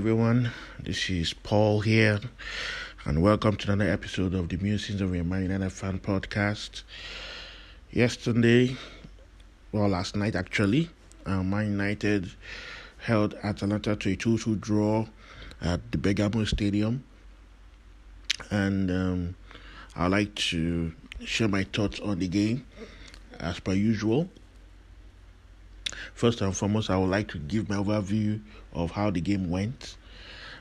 Everyone, this is Paul here, and welcome to another episode of the Musings of a Man United Fan Podcast. Yesterday, well, last night actually, uh, Man United held Atalanta to a 2 2 draw at the Bergamo Stadium, and um, I'd like to share my thoughts on the game as per usual. First and foremost, I would like to give my overview of how the game went.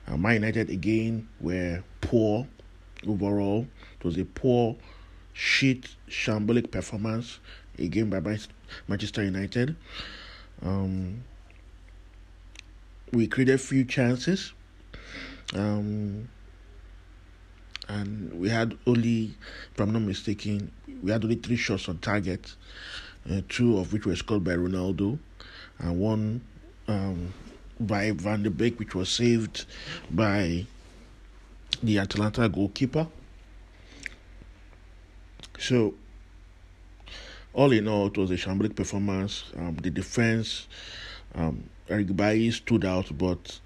Uh, Man United again were poor overall. It was a poor, shit, shambolic performance again by Manchester United. Um, we created few chances, um, and we had only, if I'm not mistaken, we had only three shots on target, uh, two of which were scored by Ronaldo, and one um, by Van de Beek, which was saved by the Atlanta goalkeeper. So, all in all, it was a shambolic performance. Um, the defense, um, Eric Bailly stood out, but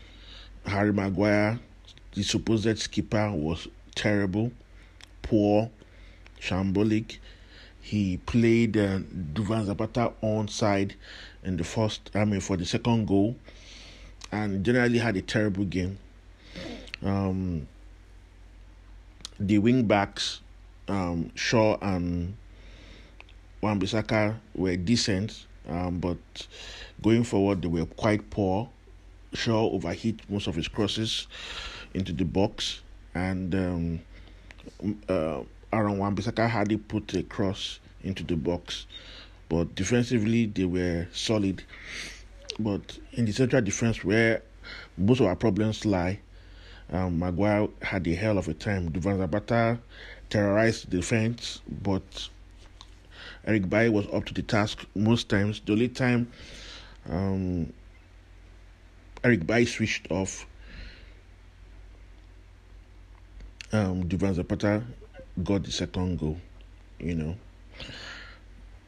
Harry Maguire, the supposed skipper, was terrible, poor, shambolic. He played uh, Duvan Zapata onside in the first, I mean, for the second goal, and generally had a terrible game. Um, the wing backs, um, Shaw and Wan-Bissaka were decent, um, but going forward they were quite poor. Shaw overhit most of his crosses into the box, and um, uh, Aaron Wan-Bissaka hardly put a cross into the box. But defensively, they were solid. But in the central defense, where most of our problems lie, um, Maguire had a hell of a time. Duvan Zapata terrorized the defense, but Eric Bailly was up to the task most times. The only time um, Eric Bailly switched off, um, Duvan Zapata got the second goal, you know.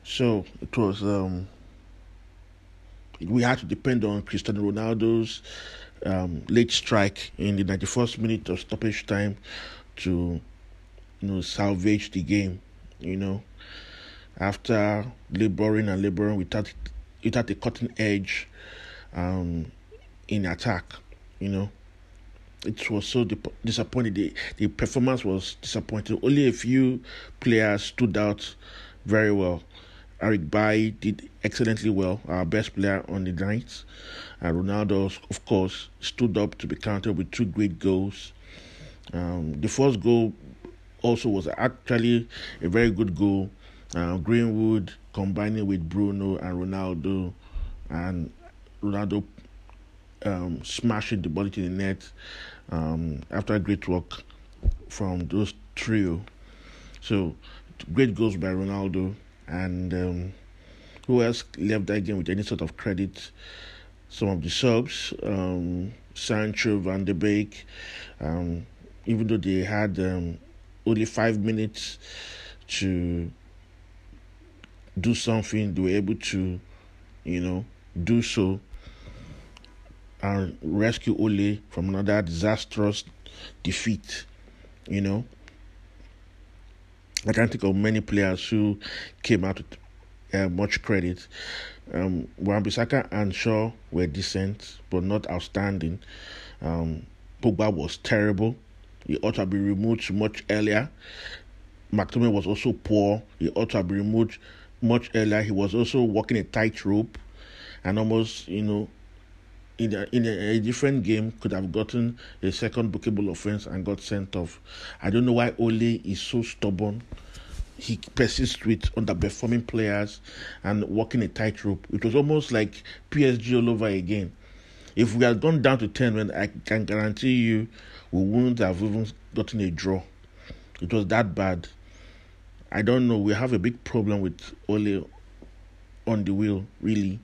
So it was um, we had to depend on Cristiano Ronaldo's um, late strike in the 91st minute of stoppage time to you know salvage the game. You know, after laboring and laboring without without a cutting edge um, in attack. You know, it was so disappointing. The, the performance was disappointing. Only a few players stood out very well. Eric Bailly did excellently well, our best player on the night. And Ronaldo, of course, stood up to be counted with two great goals. Um, the first goal also was actually a very good goal. Uh, Greenwood combining with Bruno and Ronaldo, and Ronaldo um, smashing the ball to the net um, after a great work from those trio. So, great goals by Ronaldo and um, who else left that game with any sort of credit? Some of the subs, um, Sancho, Van de Beek, um, even though they had um, only five minutes to do something, they were able to, you know, do so and rescue Ole from another disastrous defeat, you know. I can't think of many players who came out with uh, much credit. Um, Wan-Bissaka and Shaw were decent, but not outstanding. Um, Pogba was terrible. He ought to be removed much earlier. McTominay was also poor. He ought to be removed much earlier. He was also walking a tightrope and almost, you know, in a, in a, a, different game could have gotten a second bookable offense and got sent off. I don't know why Ole is so stubborn. He persists with underperforming players and walking a tightrope. It was almost like PSG all over again. If we had gone down to 10, when I can guarantee you we wouldn't have even gotten a draw. It was that bad. I don't know. We have a big problem with Ole on the wheel, really.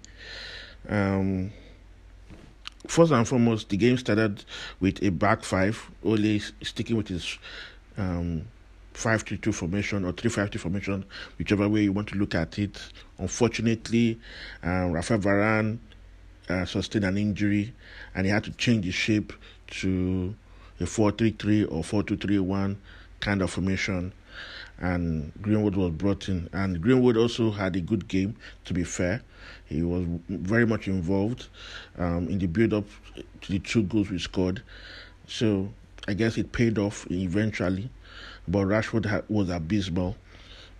Um, first and foremost, the game started with a back five, only sticking with his um, 5 3 2 formation or 3 5 2 formation, whichever way you want to look at it. Unfortunately, um, Rafael Varane uh, sustained an injury, and he had to change the shape to a 4-3-3 or 4-2-3-1 kind of formation. And Greenwood was brought in, and Greenwood also had a good game. To be fair, he was very much involved um, in the build-up to the two goals we scored. So I guess it paid off eventually. But Rashford was abysmal,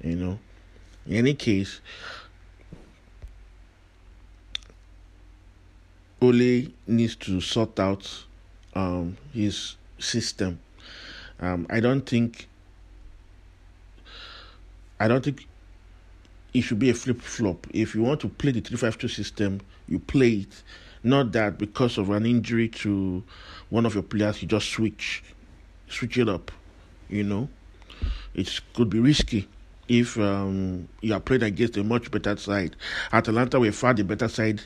you know. In any case, Ole needs to sort out um, his system. Um, I don't think. I don't think it should be a flip flop. If you want to play the 352 system, you play it. Not that because of an injury to one of your players, you just switch switch it up. You know, it could be risky if um, you are playing against a much better side. Atalanta were far the better side,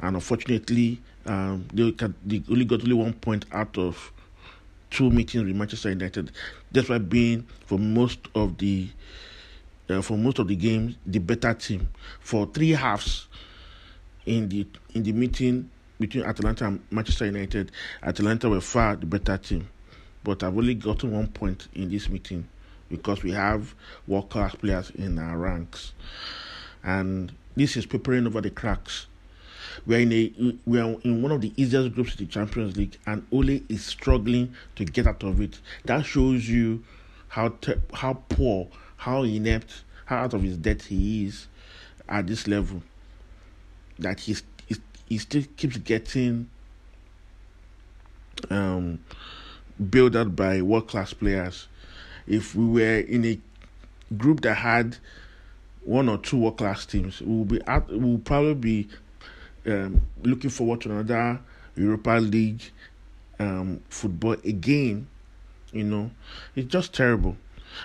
and unfortunately, um, they, can, they only got only one point out of two meetings with Manchester United. That's why being for most of the uh, for most of the games the better team. For three halves in the in the meeting between Atalanta and Manchester United, Atalanta were far the better team. But I've only gotten one point in this meeting because we have world class players in our ranks. And this is preparing over the cracks. We're in a we are in one of the easiest groups in the Champions League, and Ole is struggling to get out of it. That shows you how te- how poor, how inept, how out of his depth he is at this level. That he's, he's he still keeps getting um, built up by world class players. If we were in a group that had one or two world class teams, we will be at, we will probably be um, looking forward to another Europa League um, football again. You know, it's just terrible.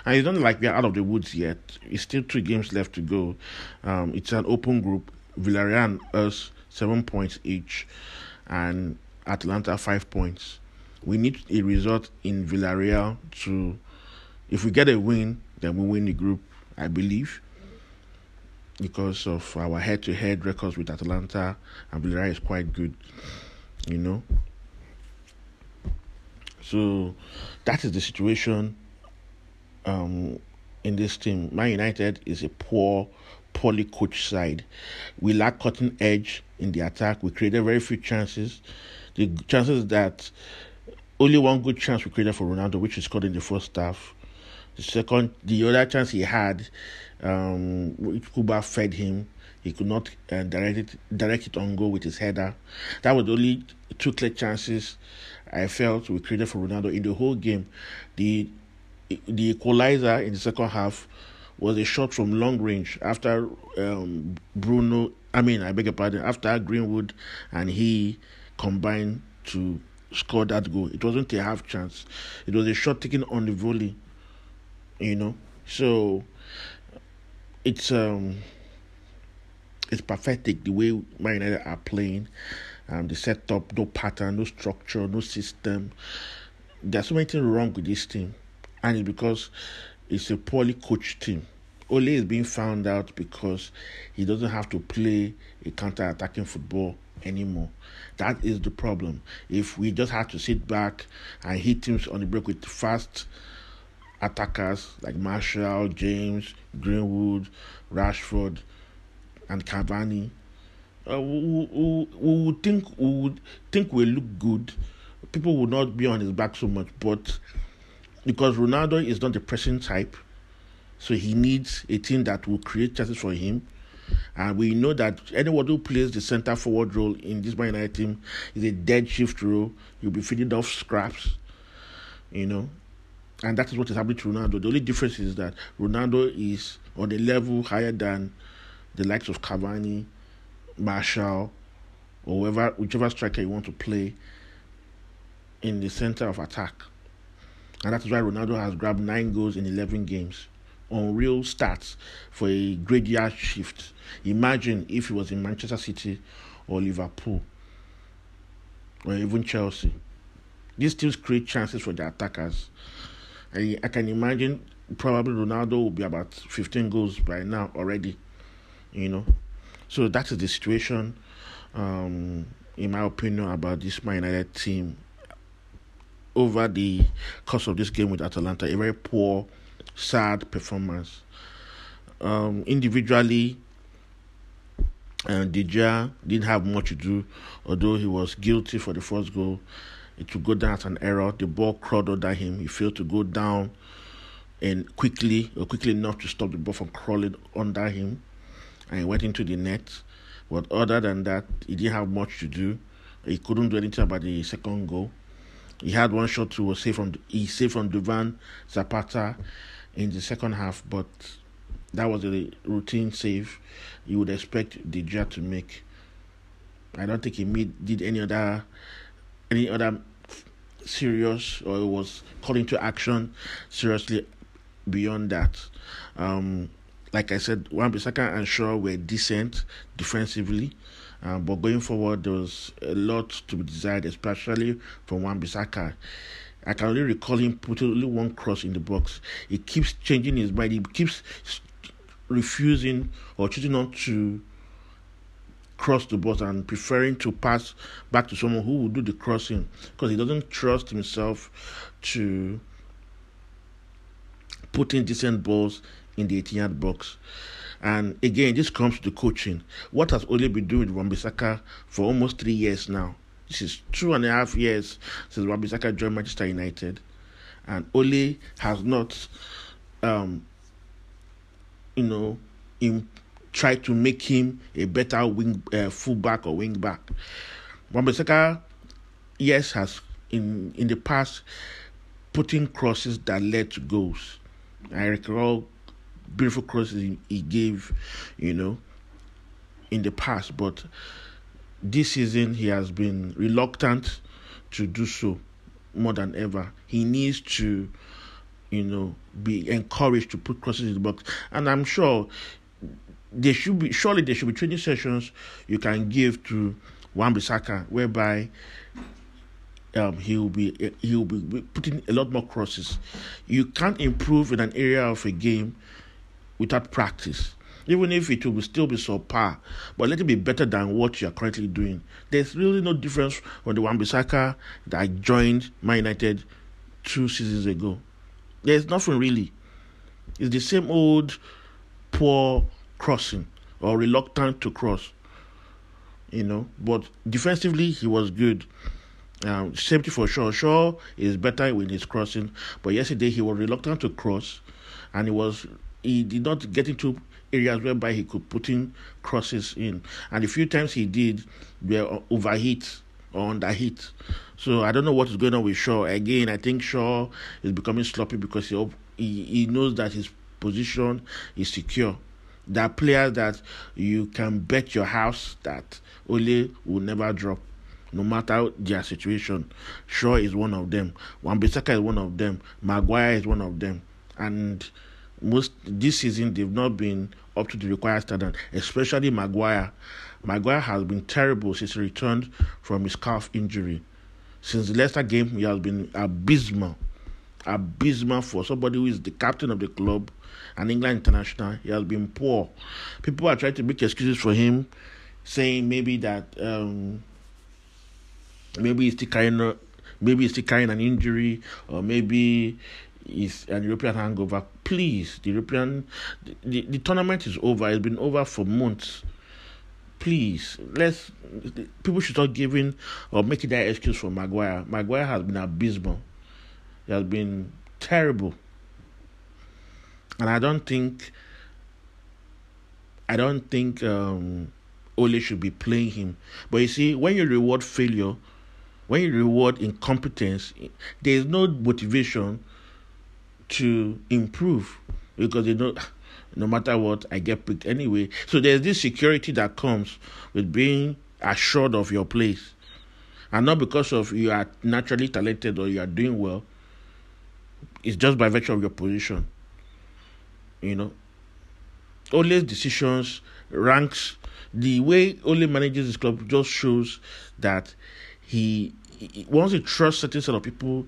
And it's not like we're out of the woods yet. It's still two games left to go. Um, it's an open group. Villarreal us seven points each, and Atlanta five points. We need a result in Villarreal to, if we get a win, then we win the group. I believe because of our head-to-head records with Atlanta and Villarreal is quite good, you know. So that is the situation um, in this team. Man United is a poor, poorly coached side. We lack cutting edge in the attack. We created very few chances. The chances that only one good chance we created for Ronaldo, which he scored in the first half. The second, the other chance he had, um, Kuba fed him, he could not uh, direct it direct it on goal with his header. That was only two clear chances I felt we created for Ronaldo in the whole game. The the equalizer in the second half was a shot from long range after um, Bruno. I mean, I beg your pardon. After Greenwood and he combined to score that goal, it wasn't a half chance. It was a shot taken on the volley. You know, so it's um it's pathetic the way Man United are playing. Um, the setup, no pattern, no structure, no system. There's so many things wrong with this team and it's because it's a poorly coached team. Ole is being found out because he doesn't have to play a counter attacking football anymore. That is the problem. If we just have to sit back and hit teams on the break with fast attackers like Martial, James, Greenwood, Rashford, and Cavani, uh, we, we, we would think we would think we look good. People would not be on his back so much, but because Ronaldo is not the pressing type, so he needs a team that will create chances for him. And we know that anyone who plays the centre forward role in this Man United team is a dead shift role. You'll be feeding off scraps, you know. And that is what is happening to Ronaldo. The only difference is that Ronaldo is on a level higher than the likes of Cavani, Martial, or whoever, whichever striker you want to play in the centre of attack. And that is why Ronaldo has grabbed nine goals in 11 games. Unreal stats for a graveyard shift. Imagine if he was in Manchester City or Liverpool or even Chelsea. These teams create chances for their attackers. I, I can imagine probably Ronaldo will be about 15 goals by now already. You know, so that is the situation. um, in my opinion, about this Man United team over the course of this game with Atalanta. A very poor, sad performance. Um, individually, and De Gea didn't have much to do, although he was guilty for the first goal. It would go down as an error. The ball crawled under him. He failed to go down and quickly or quickly enough to stop the ball from crawling under him, and he went into the net. But other than that, he didn't have much to do. He couldn't do anything about the second goal. He had one shot to was saved from he saved from Duvan Zapata in the second half, but that was a routine save you would expect Gea to make. I don't think he made, did any other any other serious or it was called into action seriously beyond that. Um, like I said, Wan-Bissaka and Shaw were decent defensively, uh, but going forward there was a lot to be desired, especially from Wan-Bissaka. I can only recall him putting only one cross in the box. He keeps changing his mind. He keeps refusing or choosing not to cross the box and preferring to pass back to someone who will do the crossing because he doesn't trust himself to put in decent balls in the 18 yard box. And again, this comes to coaching. What has Ole been doing with Wan-Bissaka for almost three years now? This is two and a half years since Wan-Bissaka joined Manchester United. And Ole has not um, you know, in try to make him a better wing uh, fullback or wing back. Wan-Bissaka, yes, has in in the past putting crosses that led to goals. I recall beautiful crosses he, gave, you know, in the past, but this season he has been reluctant to do so more than ever. He needs to you know, be encouraged to put crosses in the box. And I'm sure there should be surely there should be training sessions you can give to Wan-Bissaka whereby um, he will be he will be putting a lot more crosses. You can't improve in an area of a game without practice. Even if it will still be subpar, but let it be better than what you are currently doing. There's really no difference from the Wan-Bissaka that I joined Man United two seasons ago. There's nothing really. It's the same old poor crossing or reluctant to cross. You know, but defensively he was good. Um, safety for sure. Shaw is better with his crossing, but yesterday he was reluctant to cross, and he was he did not get into areas whereby he could put in crosses in, and the few times he did, they were overheat or underheat. So I don't know what is going on with Shaw. Again, I think Shaw is becoming sloppy because he he, he knows that his position is secure. There are players that you can bet your house that Ole will never drop, no matter their situation. Shaw is one of them. Wan-Bissaka is one of them. Maguire is one of them. And most this season they've not been up to the required standard, especially Maguire. Maguire has been terrible since he returned from his calf injury. Since the Leicester game, he has been abysmal. Abysmal for somebody who is the captain of the club and England international. He has been poor. People are trying to make excuses for him, saying maybe that um, maybe he's still carrying maybe he's still carrying an injury or maybe he's an European hangover. Please, the European the, the, the tournament is over. It's been over for months please let's people should start giving or making that excuse for Maguire. Maguire has been abysmal. He has been terrible. And I don't think I don't think um, Ole should be playing him. But you see, when you reward failure, when you reward incompetence, there is no motivation to improve because they know no matter what, I get picked anyway. So there's this security that comes with being assured of your place. And not because of you are naturally talented or you are doing well. It's just by virtue of your position. You know. Ole's decisions, ranks, the way Ole manages his club just shows that he, once he trusts certain set of people,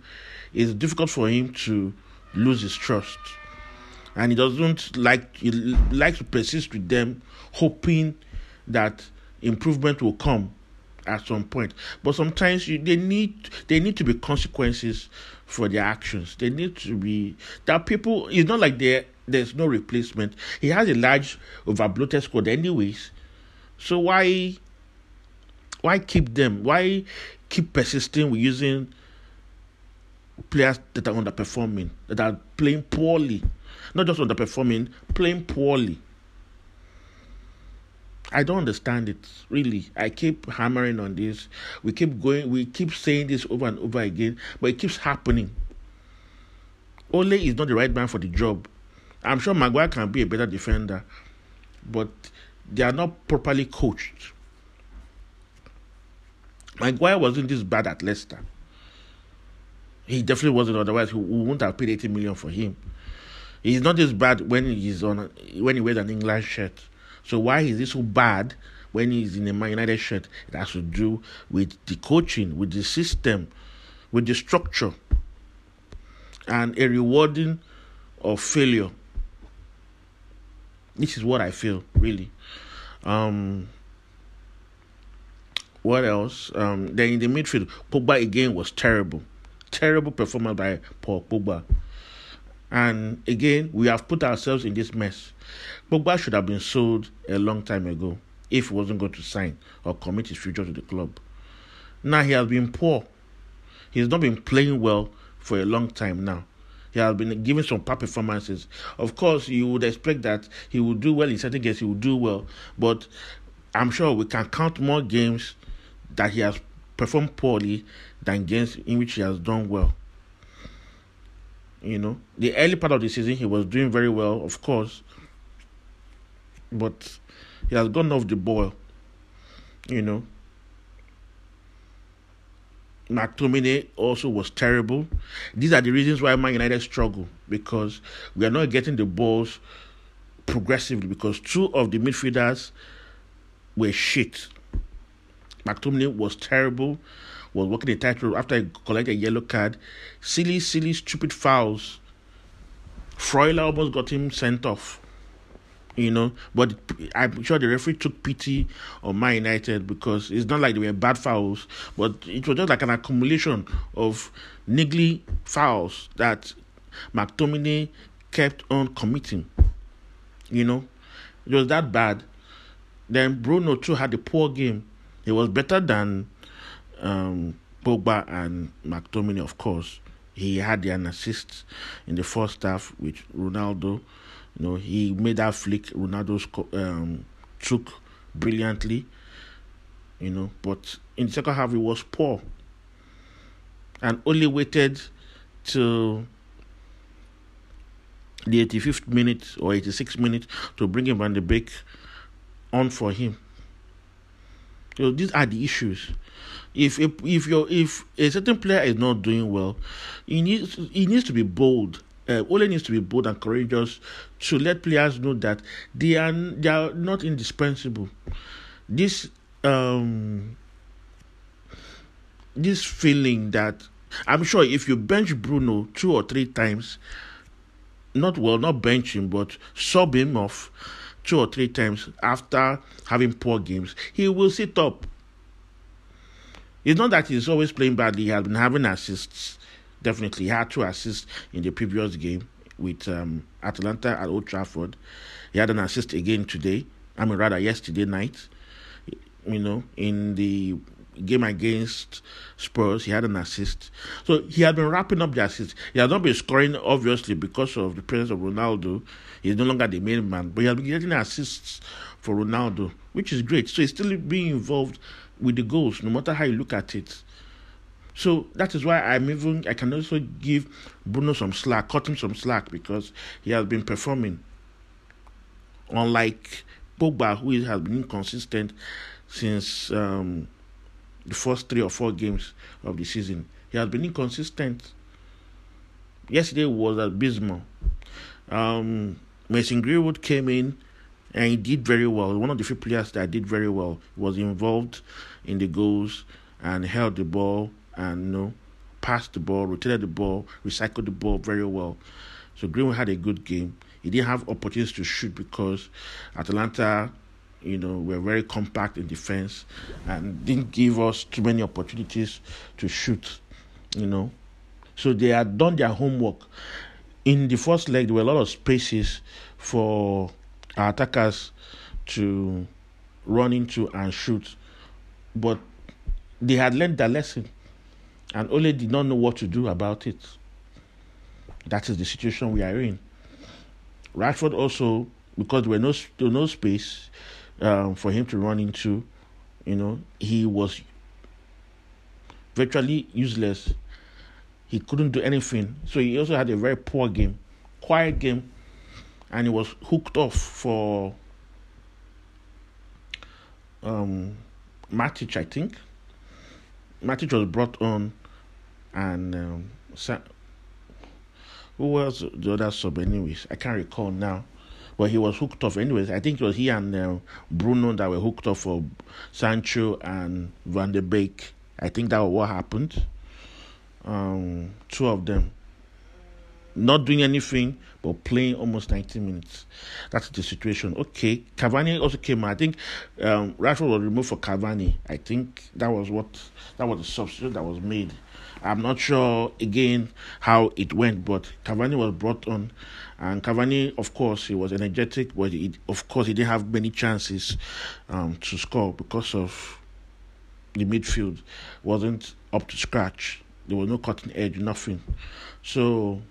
it's difficult for him to lose his trust and he doesn't like he likes to persist with them, hoping that improvement will come at some point. But sometimes you, they need they need to be consequences for their actions. They need to be that people. It's not like there there's no replacement. He has a large overbloated squad, anyways. So why why keep them? Why keep persisting with using players that are underperforming, that are playing poorly, not just underperforming, playing poorly? I don't understand it really. I keep hammering on this. We keep going. We keep saying this over and over again, but it keeps happening. Ole is not the right man for the job. I'm sure Maguire can be a better defender, but they are not properly coached. Maguire wasn't this bad at Leicester. He definitely wasn't. Otherwise, we wouldn't have paid 80 million for him. He's not this bad when he's on when he wears an England shirt. So why is he so bad when he's in a Man United shirt? It has to do with the coaching, with the system, with the structure, and a rewarding of failure. This is what I feel, really. Um, what else? Um, then in the midfield, Pogba again was terrible. Terrible performance by Paul Pogba. And again, we have put ourselves in this mess. Pogba should have been sold a long time ago if he wasn't going to sign or commit his future to the club. Now he has been poor. He's not been playing well for a long time now. He has been giving some poor performances. Of course, you would expect that he will do well in certain games. He will do well, but I'm sure we can count more games that he has performed poorly than games in which he has done well. You know, the early part of the season he was doing very well, of course, but he has gone off the boil. You know, McTominay also was terrible. These are the reasons why Man United struggle because we are not getting the balls progressively because two of the midfielders were shit. McTominay was terrible, was working a tightrope after he collected a yellow card. Silly, silly, stupid fouls. Freuler almost got him sent off you know. But I'm sure the referee took pity on Man United because it's not like they were bad fouls, but it was just like an accumulation of niggly fouls that McTominay kept on committing. You know, it was that bad. Then Bruno too had a poor game. He was better than um, Pogba and McTominay, of course. He had an assist in the first half with Ronaldo. You know, he made that flick Ronaldo um, took brilliantly. You know, but in the second half he was poor, and only waited till the 85th minute or 86th minute to bring him Van de Beek on for him. You know, these are the issues. If if if you if a certain player is not doing well, he needs he needs to be bold uh, Ole needs to be bold and courageous to let players know that they are they are not indispensable. This um this feeling that I'm sure if you bench Bruno two or three times, not well, not bench him, but sub him off two or three times after having poor games, he will sit up. It's not that he's always playing badly, he has been having assists definitely he had two assists in the previous game with um, Atalanta at Old Trafford. He had an assist again today. I mean, rather yesterday night. You know, in the game against Spurs, he had an assist. So he had been wrapping up the assists. He has not been scoring, obviously, because of the presence of Ronaldo. He's no longer the main man, but he has been getting assists for Ronaldo, which is great. So he's still being involved with the goals, no matter how you look at it. So that is why I'm even I can also give Bruno some slack, cut him some slack because he has been performing. Unlike Pogba, who has been inconsistent since um, the first three or four games of the season, he has been inconsistent. Yesterday was abysmal. Um, Mason Greenwood came in and he did very well. One of the few players that did very well was involved in the goals and held the ball and you know passed the ball, rotated the ball, recycled the ball very well. So Greenwood had a good game. He didn't have opportunities to shoot because Atlanta, you know, were very compact in defense and didn't give us too many opportunities to shoot, you know. So they had done their homework. In the first leg, there were a lot of spaces for our attackers to run into and shoot, but they had learned their lesson and only did not know what to do about it. That is the situation we are in. Rashford also, because there were no, there was no space um, for him to run into, you know, he was virtually useless. He couldn't do anything. So he also had a very poor game, quiet game, and he was hooked off for um, Matic, I think. Matic was brought on, and um, who was the other sub, anyways? I can't recall now. But he was hooked off, anyways. I think it was he and uh, Bruno that were hooked off for Sancho and Van de Beek. I think that was what happened. Um, two of them not doing anything but playing almost 90 minutes. That's the situation. Okay, Cavani also came. I think um, Rashford was removed for Cavani. I think that was what that was the substitute that was made. I'm not sure again how it went, but Cavani was brought on, and Cavani, of course, he was energetic, but he, of course he didn't have many chances um, to score because of the midfield wasn't up to scratch. There was no cutting edge, nothing. So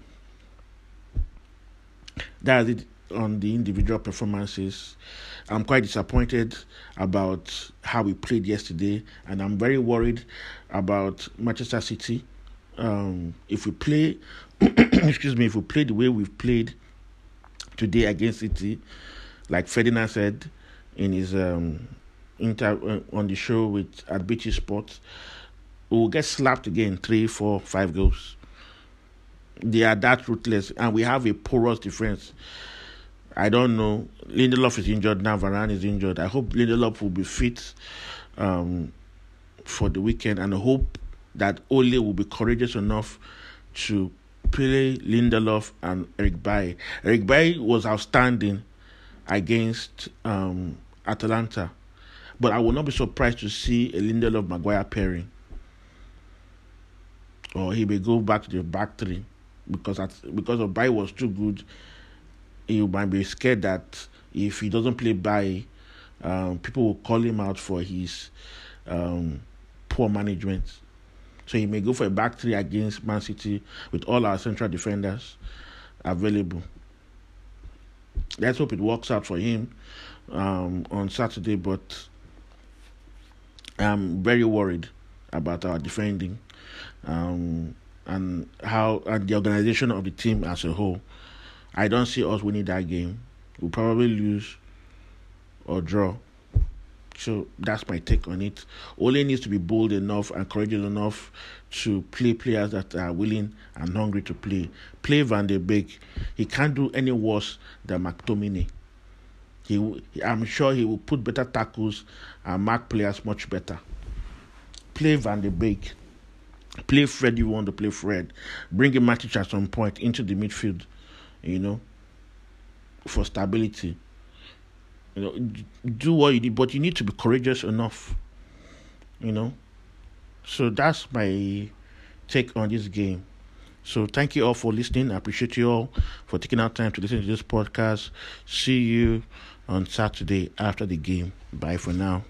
that's it on the individual performances. I'm quite disappointed about how we played yesterday, and I'm very worried about Manchester City. Um, if we play, excuse me, if we play the way we've played today against City, like Ferdinand said in his um, inter uh, on the show with at BT Sports, we will get slapped again, three, four, five goals. They are that ruthless, and we have a porous defense. I don't know. Lindelof is injured now. Varane is injured. I hope Lindelof will be fit um, for the weekend, and I hope that Ole will be courageous enough to play Lindelof and Eric Bailly. Eric Bailly was outstanding against um, Atalanta, but I will not be surprised to see a Lindelof Maguire pairing, or he may go back to the back three because at, because of Bailly was too good. He might be scared that if he doesn't play Bailly, um, people will call him out for his um, poor management. So he may go for a back three against Man City with all our central defenders available. Let's hope it works out for him um, on Saturday, but I'm very worried about our defending. Um, and how and the organization of the team as a whole. I don't see us winning that game. We'll probably lose or draw. So that's my take on it. Ole needs to be bold enough and courageous enough to play players that are willing and hungry to play. Play Van de Beek. He can't do any worse than McTominay. He, I'm sure he will put better tackles and mark players much better. Play Van de Beek. Play Fred, you want to play Fred. Bring a Matic at some point into the midfield, you know, for stability. You know, do what you need, but you need to be courageous enough, you know. So that's my take on this game. So thank you all for listening. I appreciate you all for taking out time to listen to this podcast. See you on Saturday after the game. Bye for now.